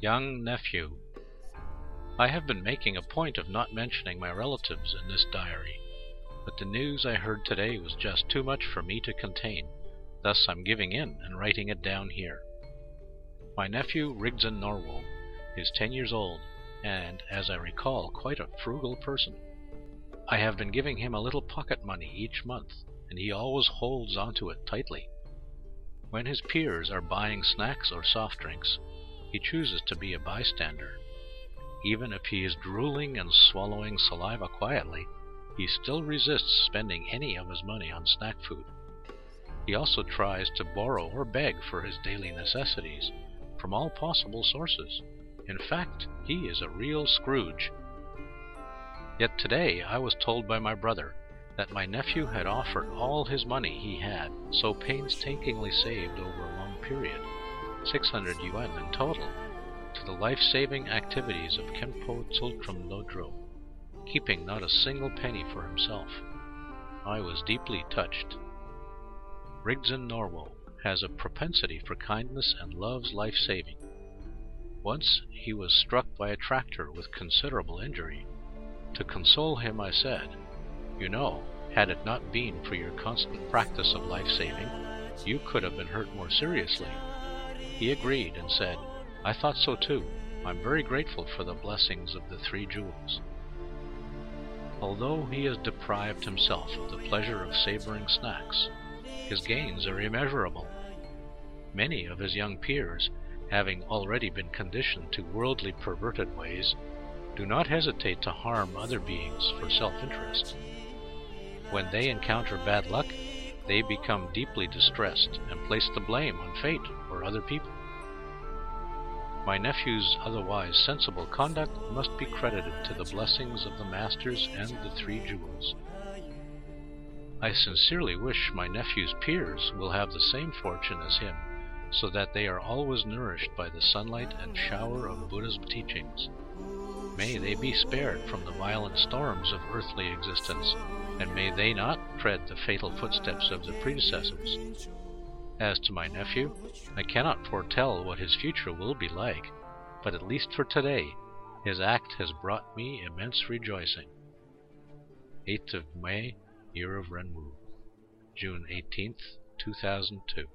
Young Nephew I have been making a point of not mentioning my relatives in this diary, but the news I heard today was just too much for me to contain. Thus I'm giving in and writing it down here. My nephew Rigden Norwell is ten years old, and, as I recall, quite a frugal person. I have been giving him a little pocket money each month, and he always holds onto it tightly. When his peers are buying snacks or soft drinks, he chooses to be a bystander. Even if he is drooling and swallowing saliva quietly, he still resists spending any of his money on snack food. He also tries to borrow or beg for his daily necessities from all possible sources. In fact, he is a real Scrooge. Yet today I was told by my brother that my nephew had offered all his money he had, so painstakingly saved over a long period, 600 yuan in total, to the life-saving activities of Khenpo Tsultrim Lodro, keeping not a single penny for himself. I was deeply touched. Rigden Norwell has a propensity for kindness and loves life-saving. Once he was struck by a tractor with considerable injury. To console him, I said, You know, had it not been for your constant practice of life-saving, you could have been hurt more seriously. He agreed and said, I thought so too. I'm very grateful for the blessings of the three jewels. Although he has deprived himself of the pleasure of savoring snacks, his gains are immeasurable. Many of his young peers, having already been conditioned to worldly perverted ways, do not hesitate to harm other beings for self-interest. When they encounter bad luck, they become deeply distressed and place the blame on fate or other people. My nephew's otherwise sensible conduct must be credited to the blessings of the Masters and the Three Jewels. I sincerely wish my nephew's peers will have the same fortune as him, so that they are always nourished by the sunlight and shower of Buddha's teachings. May they be spared from the violent storms of earthly existence, and may they not tread the fatal footsteps of their predecessors. As to my nephew, I cannot foretell what his future will be like, but at least for today, his act has brought me immense rejoicing. 8th of May, Year of Renwu, June 18th, 2002.